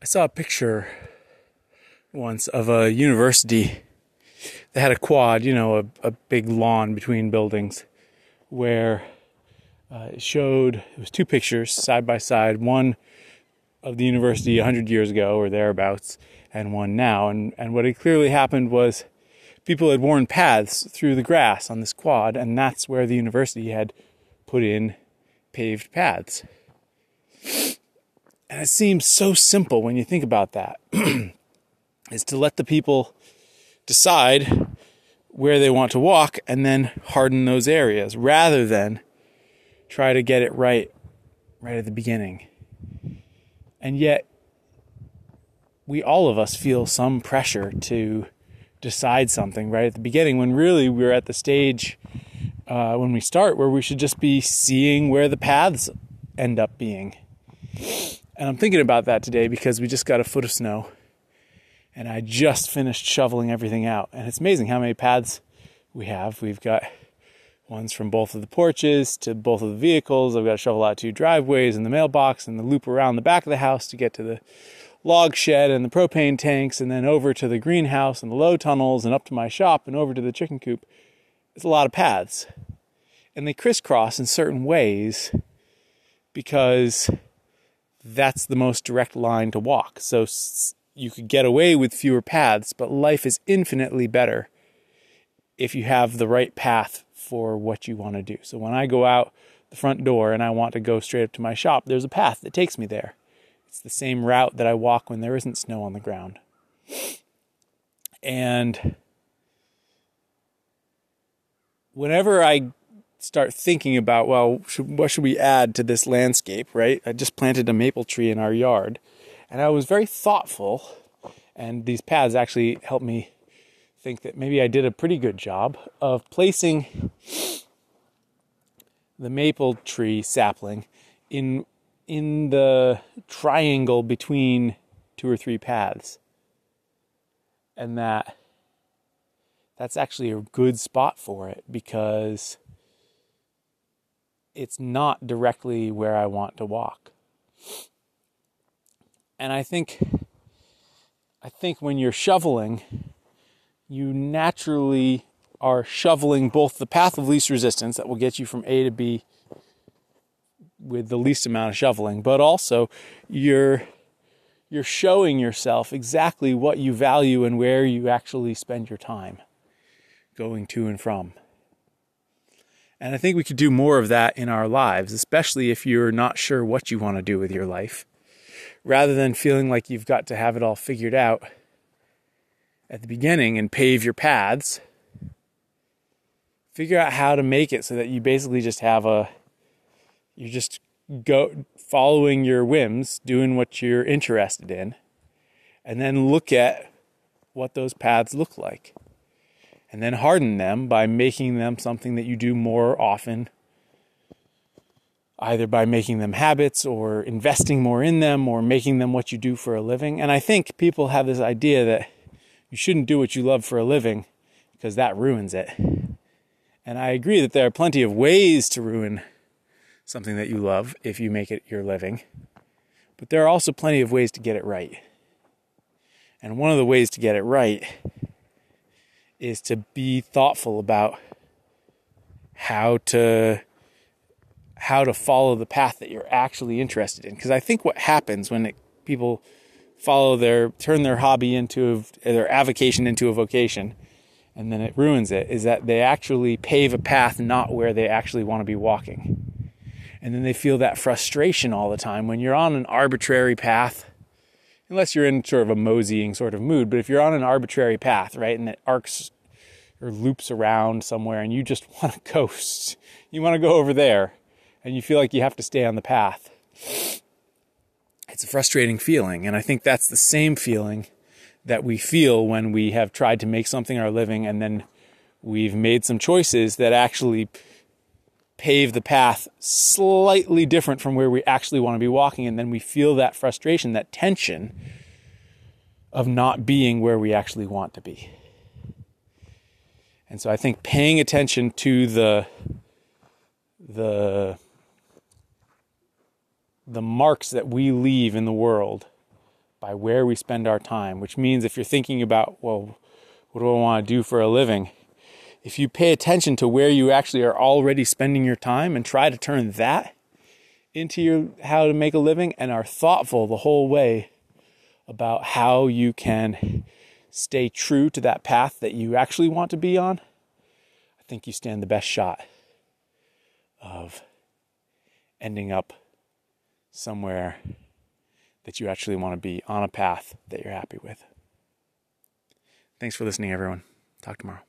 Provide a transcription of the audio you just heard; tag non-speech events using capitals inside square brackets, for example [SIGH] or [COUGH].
I saw a picture once of a university that had a quad, you know, a, a big lawn between buildings, where uh, it showed it was two pictures side by side, one of the university 100 years ago or thereabouts, and one now. And, and what had clearly happened was people had worn paths through the grass on this quad, and that's where the university had put in paved paths. And it seems so simple when you think about that, [CLEARS THROAT] is to let the people decide where they want to walk and then harden those areas rather than try to get it right right at the beginning. And yet, we all of us feel some pressure to decide something right at the beginning when really we're at the stage uh, when we start where we should just be seeing where the paths end up being. And I'm thinking about that today because we just got a foot of snow and I just finished shoveling everything out. And it's amazing how many paths we have. We've got ones from both of the porches to both of the vehicles. I've got to shovel out two driveways and the mailbox and the loop around the back of the house to get to the log shed and the propane tanks and then over to the greenhouse and the low tunnels and up to my shop and over to the chicken coop. It's a lot of paths. And they crisscross in certain ways because that's the most direct line to walk. So you could get away with fewer paths, but life is infinitely better if you have the right path for what you want to do. So when I go out the front door and I want to go straight up to my shop, there's a path that takes me there. It's the same route that I walk when there isn't snow on the ground. And whenever I start thinking about, well, should, what should we add to this landscape, right? I just planted a maple tree in our yard, and I was very thoughtful, and these paths actually helped me think that maybe I did a pretty good job of placing the maple tree sapling in in the triangle between two or three paths. And that that's actually a good spot for it because it's not directly where I want to walk. And I think I think when you're shoveling, you naturally are shoveling both the path of least resistance that will get you from A to B with the least amount of shoveling, but also you're you're showing yourself exactly what you value and where you actually spend your time going to and from. And I think we could do more of that in our lives, especially if you're not sure what you want to do with your life. Rather than feeling like you've got to have it all figured out at the beginning and pave your paths, figure out how to make it so that you basically just have a you're just go following your whims, doing what you're interested in, and then look at what those paths look like and then harden them by making them something that you do more often, either by making them habits or investing more in them or making them what you do for a living. And I think people have this idea that you shouldn't do what you love for a living because that ruins it. And I agree that there are plenty of ways to ruin something that you love if you make it your living. But there are also plenty of ways to get it right. And one of the ways to get it right is to be thoughtful about how to how to follow the path that you're actually interested in. Because i think what happens when it, people follow their turn their hobby into their avocation into a vocation and then it ruins it is that they actually pave a path not where they actually want to be walking. And then they feel that frustration all the time when you're on an arbitrary path unless you're in sort of a moseying sort of mood. But if you're on an arbitrary path, right, and it arcs or loops around somewhere and you just [LAUGHS] want to coast, you want to go over there and you feel like you have to stay on the path. It's a frustrating feeling. And I think that's the same feeling that we feel when we have tried to make something our living and then we've made some choices that actually pave the path slightly different from where we actually want to be walking. And then we feel that frustration, that tension of not being where we actually want to be. And so I think paying attention to the the the marks that we leave in the world by where we spend our time, which means if you're thinking about, well, what do I want to do for a living? If you pay attention to where you actually are already spending your time and try to turn that into your how to make a living and are thoughtful the whole way about how you can stay true to that path that you actually want to be on, I think you stand the best shot of ending up somewhere that you actually want to be on a path that you're happy with. Thanks for listening, everyone. Talk tomorrow.